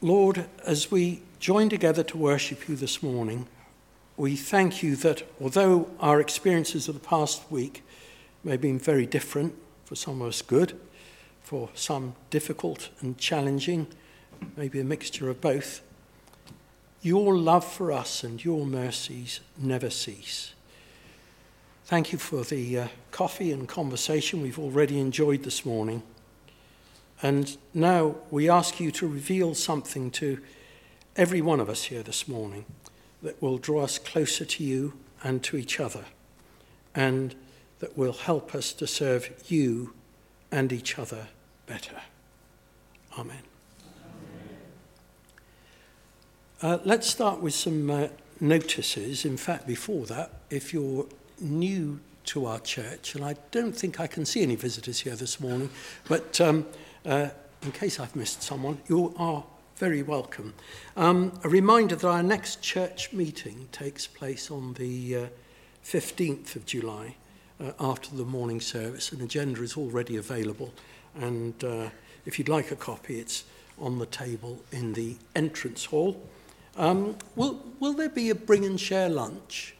Lord, as we join together to worship you this morning, we thank you that although our experiences of the past week may have been very different, for some of us good, for some difficult and challenging, maybe a mixture of both, your love for us and your mercies never cease. Thank you for the uh, coffee and conversation we've already enjoyed this morning. And now we ask you to reveal something to every one of us here this morning that will draw us closer to you and to each other, and that will help us to serve you and each other better. Amen. Uh, let's start with some uh, notices. In fact, before that, if you're new to our church, and I don't think I can see any visitors here this morning, but um, uh, in case I've missed someone, you are very welcome. Um, a reminder that our next church meeting takes place on the uh, 15th of July uh, after the morning service. An agenda is already available, and uh, if you'd like a copy, it's on the table in the entrance hall. Um, will, will there be a bring and share lunch?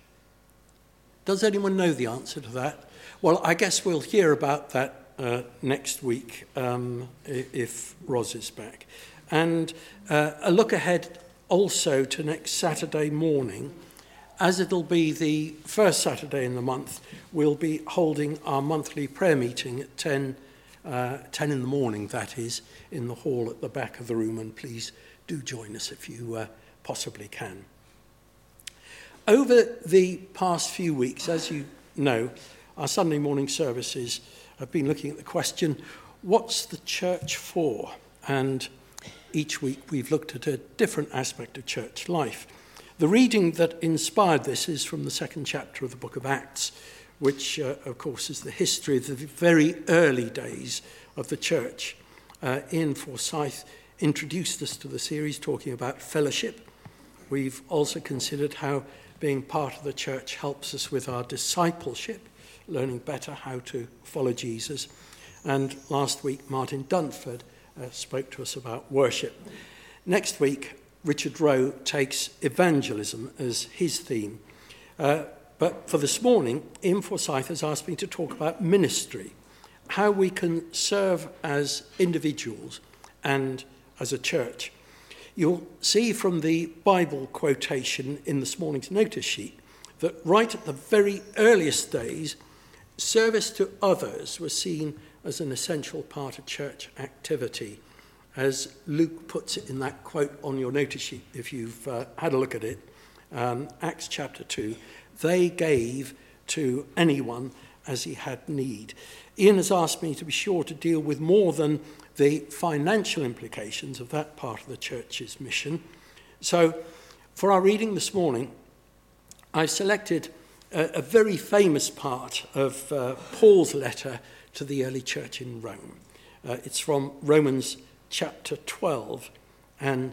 Does anyone know the answer to that? Well, I guess we'll hear about that uh, next week um, if Ros is back. And uh, a look ahead also to next Saturday morning. As it'll be the first Saturday in the month, we'll be holding our monthly prayer meeting at 10, uh, 10 in the morning, that is, in the hall at the back of the room. And please do join us if you uh, possibly can. Over the past few weeks, as you know, our Sunday morning services I've been looking at the question, what's the church for? And each week we've looked at a different aspect of church life. The reading that inspired this is from the second chapter of the book of Acts, which, uh, of course, is the history of the very early days of the church. Uh, Ian Forsyth introduced us to the series talking about fellowship. We've also considered how being part of the church helps us with our discipleship learning better how to follow Jesus. And last week, Martin Dunford uh, spoke to us about worship. Next week, Richard Rowe takes evangelism as his theme. Uh, but for this morning, Ian Forsyth has asked me to talk about ministry, how we can serve as individuals and as a church. You'll see from the Bible quotation in this morning's notice sheet that right at the very earliest days service to others was seen as an essential part of church activity, as Luke puts it in that quote on your notice sheet, if you've uh, had a look at it, um, Acts chapter 2. They gave to anyone as he had need. Ian has asked me to be sure to deal with more than the financial implications of that part of the church's mission. So, for our reading this morning, I've selected a, very famous part of uh, Paul's letter to the early church in Rome. Uh, it's from Romans chapter 12, and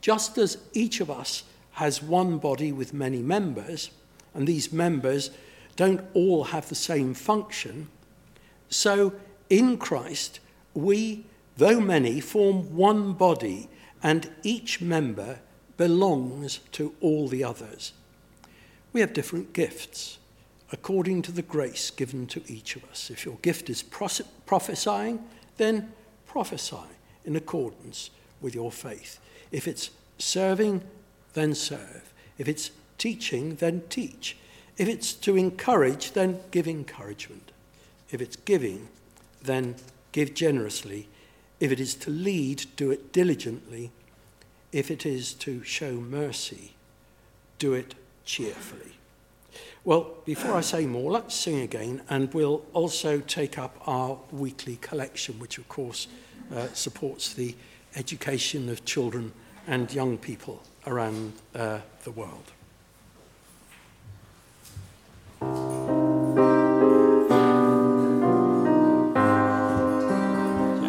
just as each of us has one body with many members, and these members don't all have the same function, so in Christ we, though many, form one body, and each member belongs to all the others. We have different gifts according to the grace given to each of us. If your gift is prophesying, then prophesy in accordance with your faith. If it's serving, then serve. If it's teaching, then teach. If it's to encourage, then give encouragement. If it's giving, then give generously. If it is to lead, do it diligently. If it is to show mercy, do it cheerfully. Well, before I say more, let's sing again, and we'll also take up our weekly collection, which of course uh, supports the education of children and young people around uh, the world. Thank you.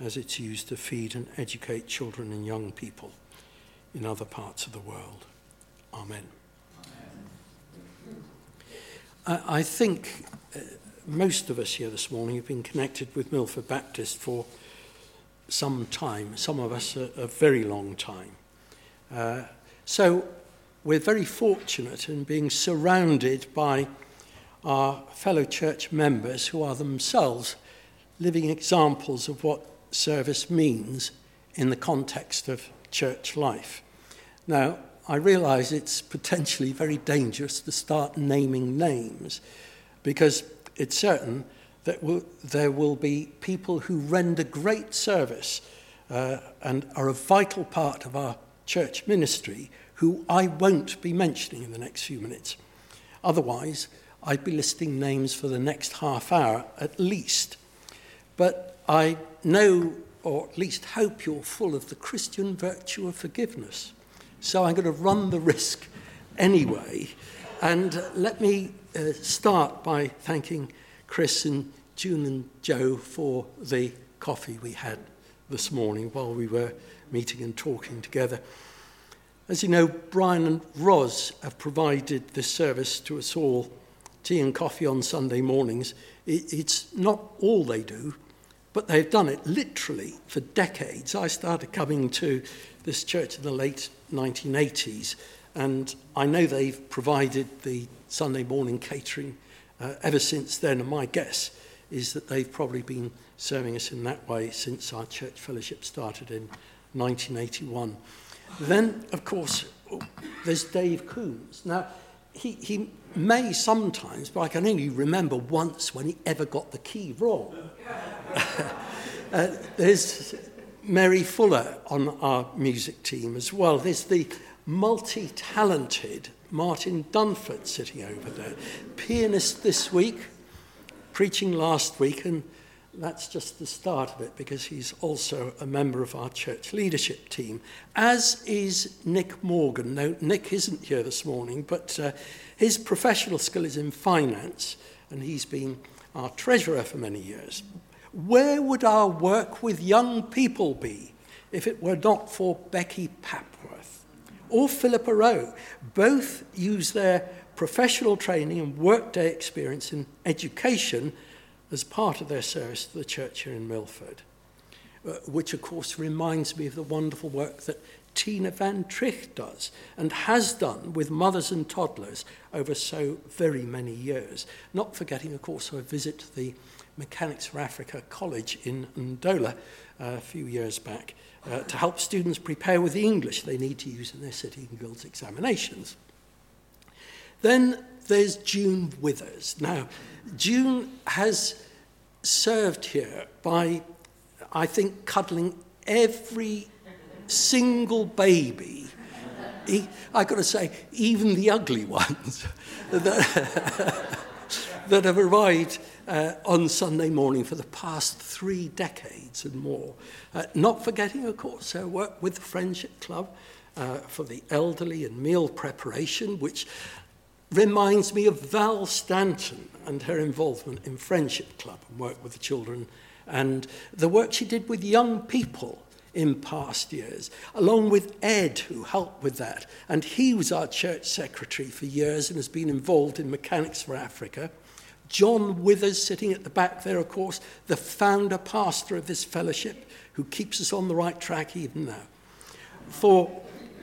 as it's used to feed and educate children and young people in other parts of the world. Amen. Amen. I, I think uh, most of us here this morning have been connected with Milford Baptist for some time, some of us a, a very long time. Uh, so we're very fortunate in being surrounded by our fellow church members who are themselves living examples of what service means in the context of church life. Now, I realize it's potentially very dangerous to start naming names because it's certain that will, there will be people who render great service uh, and are a vital part of our church ministry who I won't be mentioning in the next few minutes. Otherwise, I'd be listing names for the next half hour at least. But I know, or at least hope, you're full of the Christian virtue of forgiveness. So I'm going to run the risk anyway. And let me uh, start by thanking Chris and June and Joe for the coffee we had this morning while we were meeting and talking together. As you know, Brian and Roz have provided this service to us all, tea and coffee on Sunday mornings. It, it's not all they do, but they've done it literally for decades. I started coming to this church in the late 1980s, and I know they've provided the Sunday morning catering uh, ever since then, and my guess is that they've probably been serving us in that way since our church fellowship started in 1981. Then, of course, there's Dave Coombs. Now, he, he may sometimes, but I can only remember once when he ever got the key wrong. uh, there's Mary Fuller on our music team as well. There's the multi talented Martin Dunford sitting over there. Pianist this week, preaching last week, and that's just the start of it because he's also a member of our church leadership team, as is Nick Morgan. Now, Nick isn't here this morning, but uh, his professional skill is in finance, and he's been our treasurer for many years. Where would our work with young people be if it were not for Becky Papworth or Philippa Rowe? Both use their professional training and workday experience in education as part of their service to the church here in Milford, uh, which of course reminds me of the wonderful work that Tina Van Trich does and has done with mothers and toddlers over so very many years. Not forgetting, of course, her visit to the Mechanics for Africa College in Ndola uh, a few years back uh, to help students prepare with the English they need to use in their City and Guilds examinations. Then there's June Withers. Now, June has served here by, I think, cuddling every single baby. He, I got to say, even the ugly ones that, that have arrived uh, on Sunday morning for the past three decades and more. Uh, not forgetting, of course, her work with the Friendship Club uh, for the elderly and meal preparation, which reminds me of Val Stanton and her involvement in Friendship Club and work with the children and the work she did with young people in past years, along with Ed, who helped with that. And he was our church secretary for years and has been involved in Mechanics for Africa. John Withers, sitting at the back there, of course, the founder pastor of this fellowship, who keeps us on the right track even now. For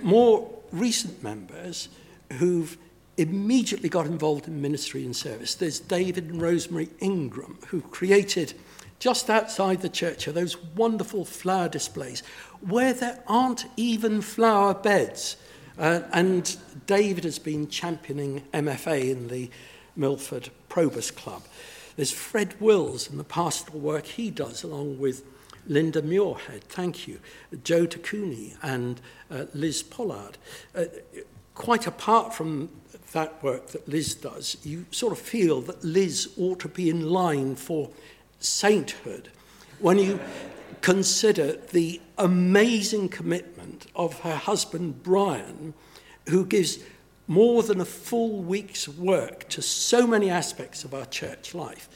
more recent members who've immediately got involved in ministry and service. There's David and Rosemary Ingram, who created just outside the church are those wonderful flower displays where there aren't even flower beds. Uh, and David has been championing MFA in the Milford Probus Club. There's Fred Wills and the pastoral work he does, along with Linda Muirhead, thank you, Joe Takuni and uh, Liz Pollard. Uh, quite apart from that work that Liz does, you sort of feel that Liz ought to be in line for sainthood when you consider the amazing commitment of her husband Brian, who gives more than a full week's work to so many aspects of our church life.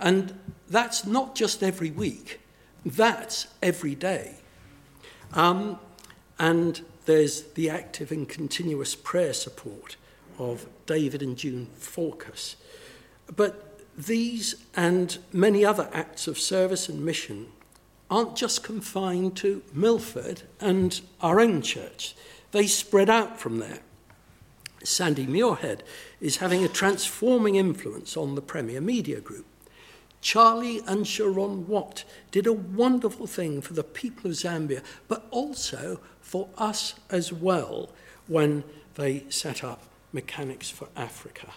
And that's not just every week, that's every day. Um, and there's the active and continuous prayer support. of David and June Falkus. But these and many other acts of service and mission aren't just confined to Milford and our own church, they spread out from there. Sandy Muirhead is having a transforming influence on the Premier Media Group. Charlie and Sharon Watt did a wonderful thing for the people of Zambia, but also for us as well when they set up Mechanics for Africa.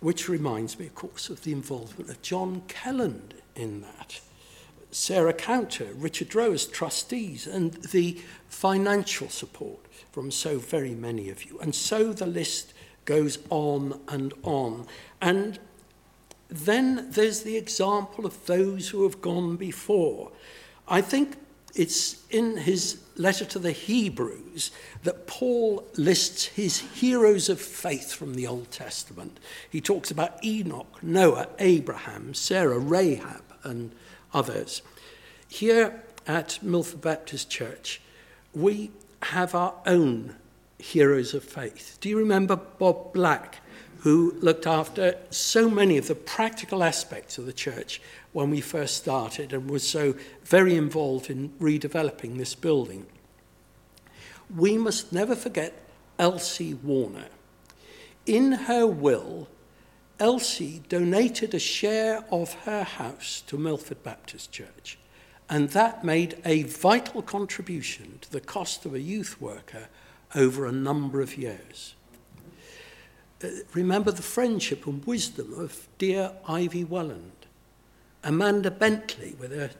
Which reminds me, of course, of the involvement of John Kelland in that. Sarah Counter, Richard Rowe's trustees, and the financial support from so very many of you. And so the list goes on and on. And then there's the example of those who have gone before. I think it's in his letter to the Hebrews that Paul lists his heroes of faith from the Old Testament. He talks about Enoch, Noah, Abraham, Sarah, Rahab, and others. Here at Milford Baptist Church, we have our own heroes of faith. Do you remember Bob Black, who looked after so many of the practical aspects of the church when we first started and was so very involved in redeveloping this building. We must never forget Elsie Warner. In her will, Elsie donated a share of her house to Milford Baptist Church, and that made a vital contribution to the cost of a youth worker over a number of years. Uh, remember the friendship and wisdom of dear Ivy Welland, Amanda Bentley with her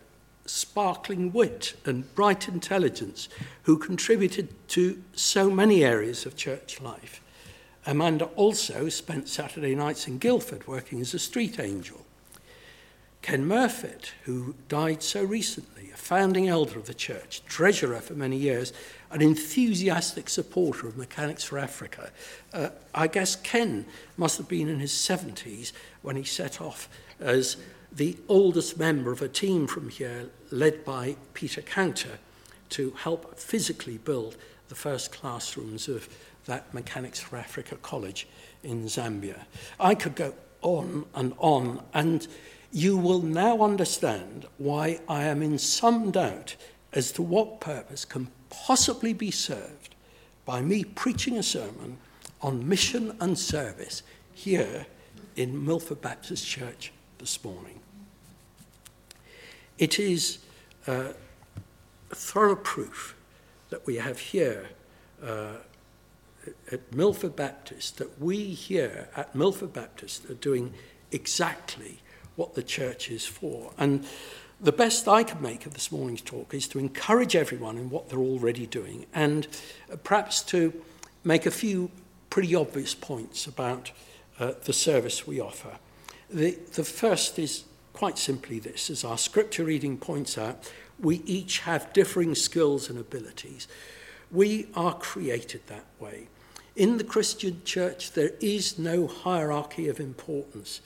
sparkling wit and bright intelligence, who contributed to so many areas of church life. Amanda also spent Saturday nights in Guildford working as a street angel. Ken Murfitt, who died so recently, a founding elder of the church, treasurer for many years, an enthusiastic supporter of Mechanics for Africa. Uh, I guess Ken must have been in his 70s when he set off as the oldest member of a team from here, led by Peter Counter, to help physically build the first classrooms of that Mechanics for Africa college in Zambia. I could go on and on, and you will now understand why I am in some doubt as to what purpose can possibly be served by me preaching a sermon on mission and service here in Milford Baptist Church this morning. It is uh, thorough proof that we have here uh, at Milford Baptist, that we here at Milford Baptist are doing exactly what the church is for. And the best I could make of this morning's talk is to encourage everyone in what they're already doing and uh, perhaps to make a few pretty obvious points about uh, the service we offer. The, the first is quite simply this as our scripture reading points out, we each have differing skills and abilities. We are created that way. In the Christian church, there is no hierarchy of importance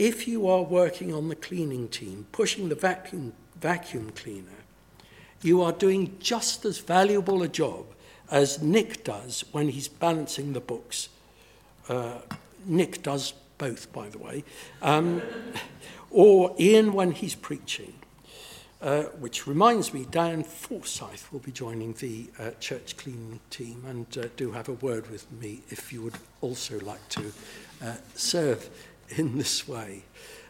if you are working on the cleaning team, pushing the vacuum, vacuum cleaner, you are doing just as valuable a job as Nick does when he's balancing the books. Uh, Nick does both, by the way. Um, or Ian when he's preaching. Uh, which reminds me, Dan Forsyth will be joining the uh, church cleaning team and uh, do have a word with me if you would also like to uh, serve in this way.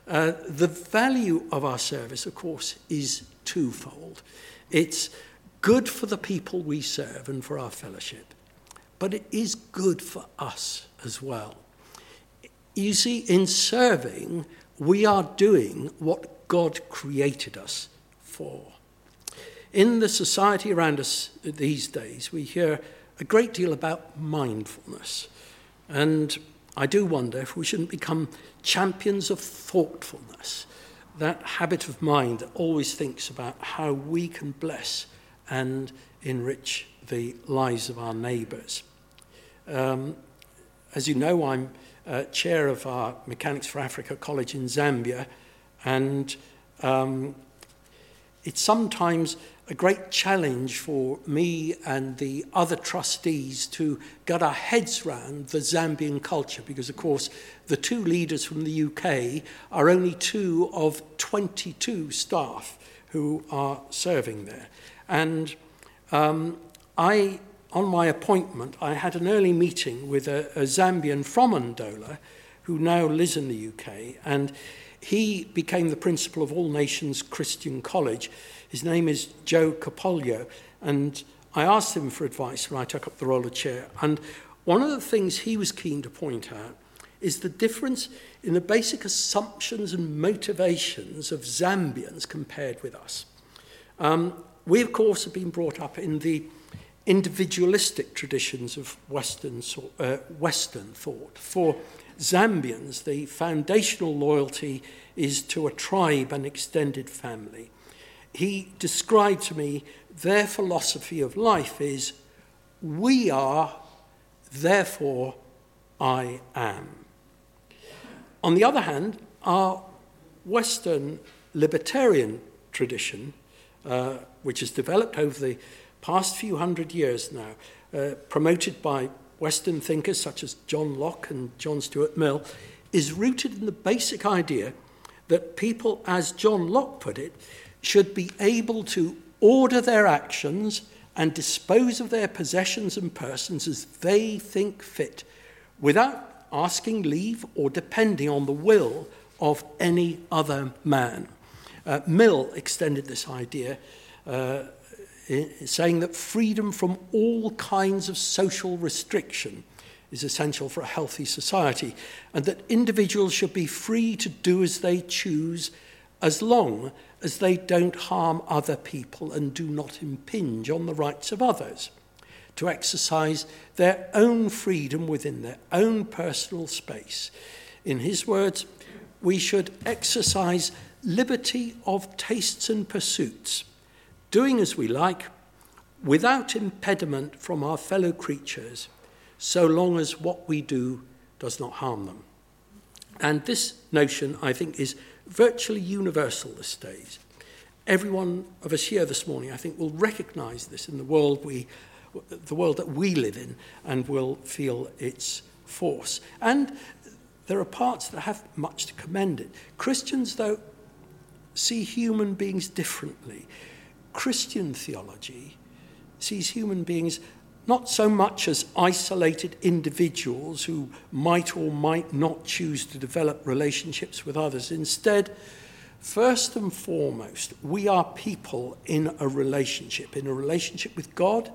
Uh, the value of our service, of course, is twofold. It's good for the people we serve and for our fellowship, but it is good for us as well. You see, in serving, we are doing what God created us for. In the society around us these days, we hear a great deal about mindfulness. And I do wonder if we shouldn't become champions of thoughtfulness, that habit of mind that always thinks about how we can bless and enrich the lives of our neighbours. Um, as you know, I'm uh, chair of our Mechanics for Africa College in Zambia, and um, it's sometimes a great challenge for me and the other trustees to get our heads round the Zambian culture because, of course, the two leaders from the UK are only two of 22 staff who are serving there. And um, I, on my appointment, I had an early meeting with a, a Zambian from Ndola who now lives in the UK, and he became the principal of All Nations Christian College. His name is Joe Capoglio, and I asked him for advice when I took up the role of chair. And one of the things he was keen to point out is the difference in the basic assumptions and motivations of Zambians compared with us. Um, we, of course, have been brought up in the individualistic traditions of Western, uh, Western thought. For Zambians, the foundational loyalty is to a tribe and extended family he described to me their philosophy of life is we are, therefore I am. On the other hand, our Western libertarian tradition, uh, which has developed over the past few hundred years now, uh, promoted by Western thinkers such as John Locke and John Stuart Mill, is rooted in the basic idea that people, as John Locke put it, should be able to order their actions and dispose of their possessions and persons as they think fit, without asking leave or depending on the will of any other man. Uh, Mill extended this idea, uh, saying that freedom from all kinds of social restriction is essential for a healthy society, and that individuals should be free to do as they choose as long as they don't harm other people and do not impinge on the rights of others, to exercise their own freedom within their own personal space. In his words, we should exercise liberty of tastes and pursuits, doing as we like, without impediment from our fellow creatures, so long as what we do does not harm them. And this notion, I think, is virtually universal this days. Everyone of us here this morning, I think, will recognize this in the world we the world that we live in and will feel its force. And there are parts that have much to commend it. Christians, though, see human beings differently. Christian theology sees human beings not so much as isolated individuals who might or might not choose to develop relationships with others. Instead, first and foremost, we are people in a relationship, in a relationship with God.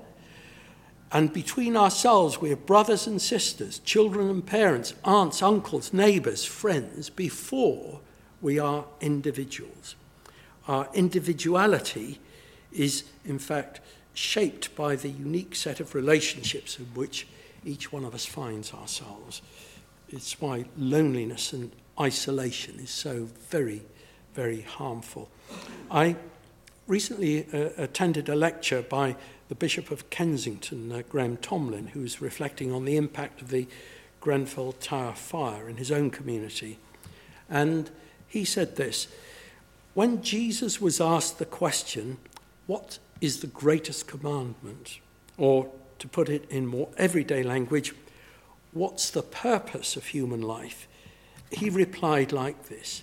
And between ourselves, we are brothers and sisters, children and parents, aunts, uncles, neighbors, friends, before we are individuals. Our individuality is, in fact, shaped by the unique set of relationships in which each one of us finds ourselves. It's why loneliness and isolation is so very, very harmful. I recently uh, attended a lecture by the Bishop of Kensington, uh, Graham Tomlin, who was reflecting on the impact of the Grenfell Tower fire in his own community. And he said this When Jesus was asked the question, What is the greatest commandment? Or, to put it in more everyday language, what's the purpose of human life? He replied like this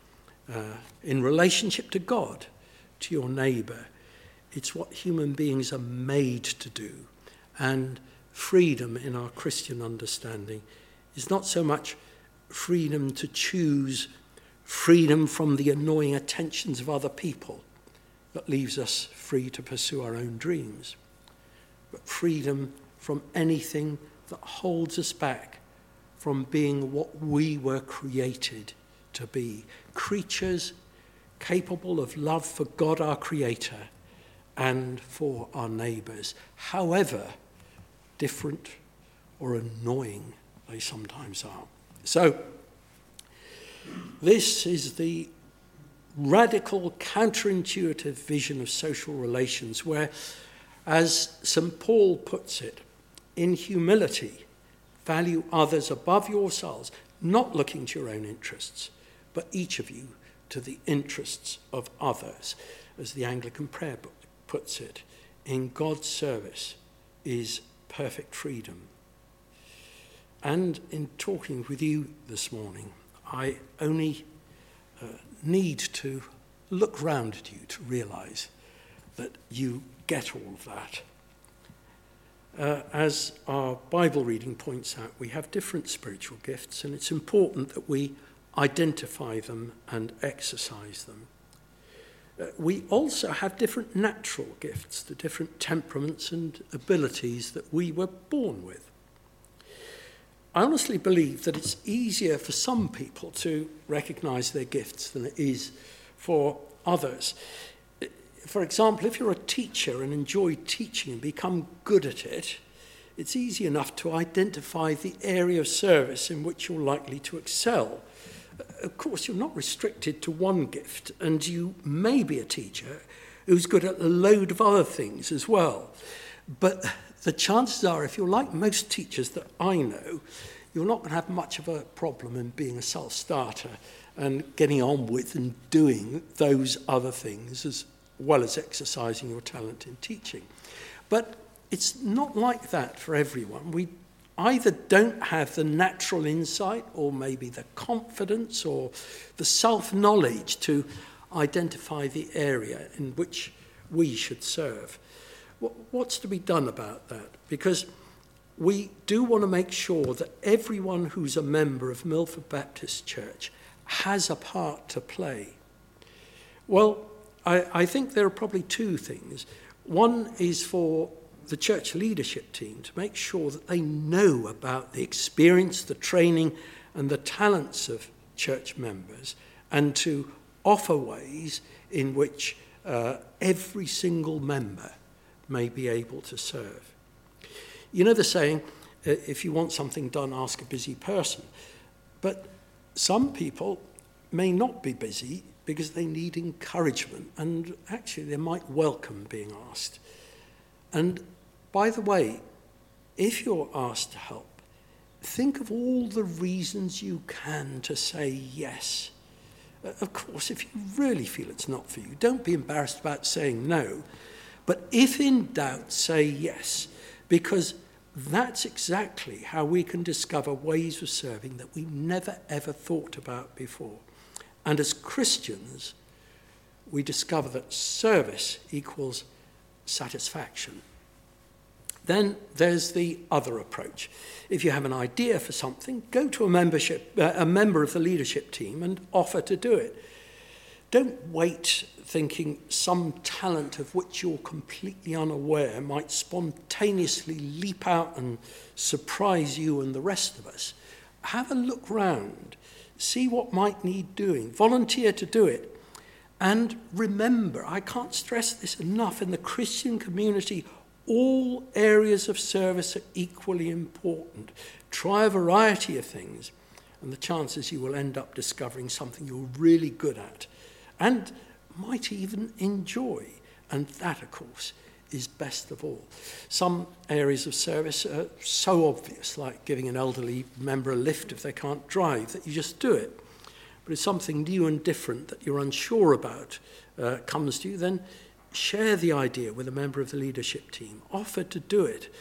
uh, in relationship to God, to your neighbour. It's what human beings are made to do. And freedom in our Christian understanding is not so much freedom to choose freedom from the annoying attentions of other people but leaves us free to pursue our own dreams, but freedom from anything that holds us back from being what we were created to be creatures capable of love for God our Creator and for our neighbours, however different or annoying they sometimes are. So, this is the radical, counterintuitive vision of social relations where, as St. Paul puts it, in humility, value others above yourselves, not looking to your own interests, but each of you to the interests of others. As the Anglican prayer book puts it, in God's service is perfect freedom. And in talking with you this morning, I only uh, need to look round at you to realize that you get all of that. Uh, as our Bible reading points out, we have different spiritual gifts, and it's important that we identify them and exercise them. Uh, we also have different natural gifts, the different temperaments and abilities that we were born with. I honestly believe that it's easier for some people to recognize their gifts than it is for others. For example, if you're a teacher and enjoy teaching and become good at it, it's easy enough to identify the area of service in which you're likely to excel. Of course, you're not restricted to one gift, and you may be a teacher who's good at a load of other things as well. But the chances are, if you're like most teachers that I know, you're not going to have much of a problem in being a self starter and getting on with and doing those other things as well as exercising your talent in teaching. But it's not like that for everyone. We either don't have the natural insight or maybe the confidence or the self knowledge to identify the area in which we should serve what's to be done about that? Because we do want to make sure that everyone who's a member of Milford Baptist Church has a part to play. Well, I, I think there are probably two things. One is for the church leadership team to make sure that they know about the experience, the training, and the talents of church members, and to offer ways in which uh, every single member may be able to serve. You know the saying, if you want something done, ask a busy person. But some people may not be busy because they need encouragement, and actually, they might welcome being asked. And by the way, if you're asked to help, think of all the reasons you can to say yes. Of course, if you really feel it's not for you, don't be embarrassed about saying no. But if in doubt, say yes, because that's exactly how we can discover ways of serving that we never ever thought about before. And as Christians, we discover that service equals satisfaction. Then there's the other approach. If you have an idea for something, go to a membership uh, a member of the leadership team and offer to do it. Don't wait thinking some talent of which you're completely unaware might spontaneously leap out and surprise you and the rest of us, have a look round, see what might need doing, volunteer to do it. And remember, I can't stress this enough in the Christian community, all areas of service are equally important. Try a variety of things, and the chances you will end up discovering something you're really good at. And might even enjoy. And that, of course, is best of all. Some areas of service are so obvious, like giving an elderly member a lift if they can't drive, that you just do it. But if something new and different that you're unsure about uh, comes to you, then share the idea with a member of the leadership team. Offer to do it.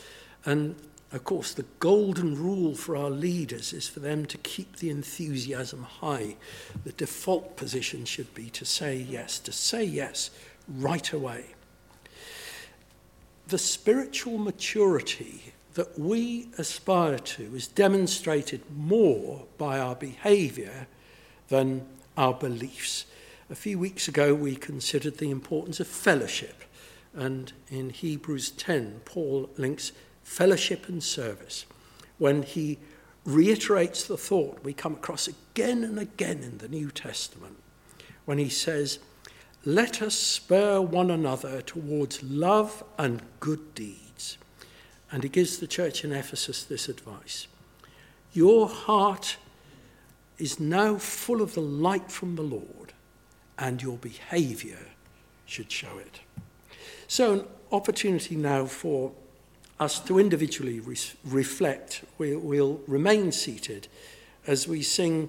And Of course, the golden rule for our leaders is for them to keep the enthusiasm high. The default position should be to say yes, to say yes right away. The spiritual maturity that we aspire to is demonstrated more by our behaviour than our beliefs. A few weeks ago, we considered the importance of fellowship, and in Hebrews 10, Paul links fellowship and service, when he reiterates the thought we come across again and again in the New Testament, when he says, Let us spur one another towards love and good deeds. And he gives the church in Ephesus this advice Your heart is now full of the light from the Lord, and your behavior should show it. So, an opportunity now for us to individually re reflect. we, we'll remain seated as we sing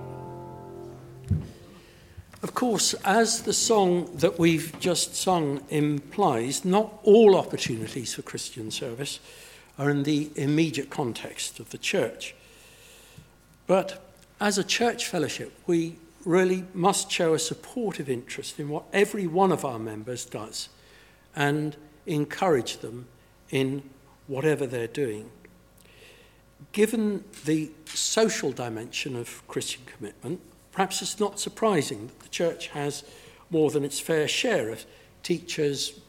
as the song that we've just sung implies, not all opportunities for Christian service are in the immediate context of the church. But as a church fellowship, we really must show a supportive interest in what every one of our members does and encourage them in whatever they're doing. Given the social dimension of Christian commitment, Perhaps it's not surprising that the church has more than its fair share of teachers,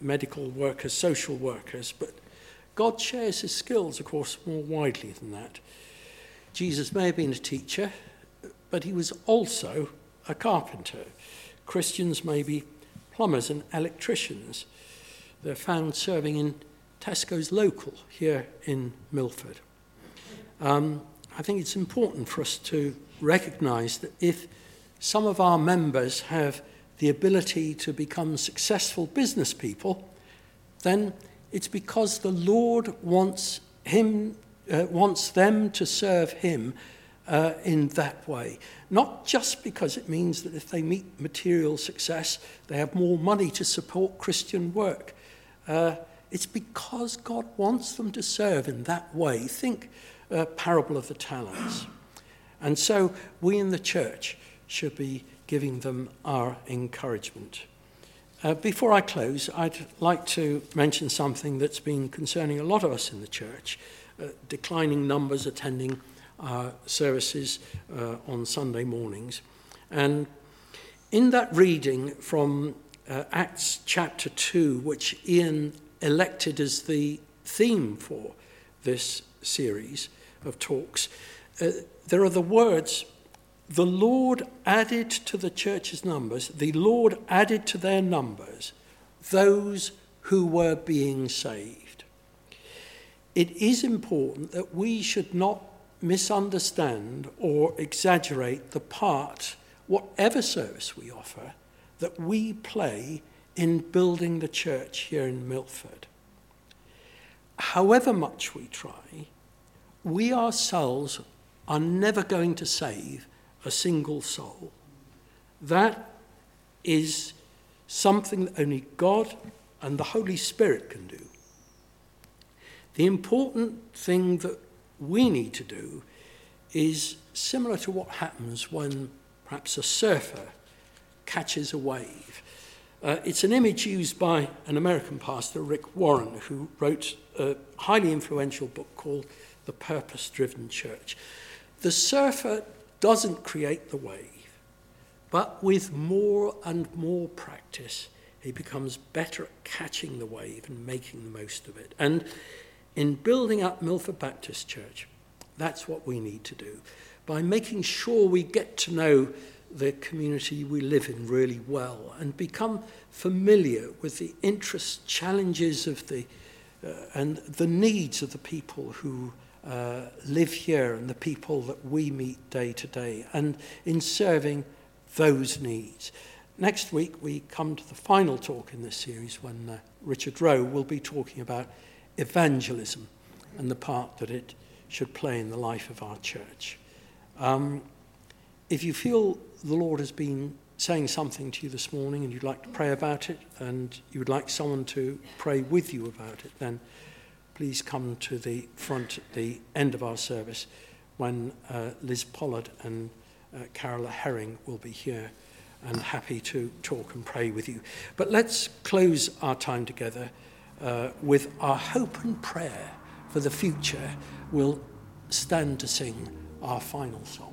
medical workers, social workers, but God shares his skills, of course, more widely than that. Jesus may have been a teacher, but he was also a carpenter. Christians may be plumbers and electricians. They're found serving in Tesco's local here in Milford. Um, I think it's important for us to recognize that if some of our members have the ability to become successful business people, then it's because the Lord wants him uh, wants them to serve him uh, in that way. Not just because it means that if they meet material success, they have more money to support Christian work. Uh, it's because God wants them to serve in that way. Think uh, parable of the talents. And so we in the church should be giving them our encouragement. Uh, before I close, I'd like to mention something that's been concerning a lot of us in the church uh, declining numbers attending our services uh, on Sunday mornings. And in that reading from uh, Acts chapter 2, which Ian elected as the theme for this series of talks, Uh, there are the words, the Lord added to the church's numbers, the Lord added to their numbers those who were being saved. It is important that we should not misunderstand or exaggerate the part, whatever service we offer, that we play in building the church here in Milford. However much we try, we ourselves are never going to save a single soul. That is something that only God and the Holy Spirit can do. The important thing that we need to do is similar to what happens when perhaps a surfer catches a wave. Uh, it's an image used by an American pastor, Rick Warren, who wrote a highly influential book called The Purpose Driven Church. The surfer doesn't create the wave, but with more and more practice, he becomes better at catching the wave and making the most of it. And in building up Milford Baptist Church, that's what we need to do. By making sure we get to know the community we live in really well and become familiar with the interests, challenges of the, uh, and the needs of the people who uh, live here and the people that we meet day to day, and in serving those needs. Next week, we come to the final talk in this series when uh, Richard Rowe will be talking about evangelism and the part that it should play in the life of our church. Um, if you feel the Lord has been saying something to you this morning and you'd like to pray about it and you would like someone to pray with you about it, then please come to the front at the end of our service when uh, Liz Pollard and uh, Carola Herring will be here and happy to talk and pray with you. But let's close our time together uh, with our hope and prayer for the future. We'll stand to sing our final song.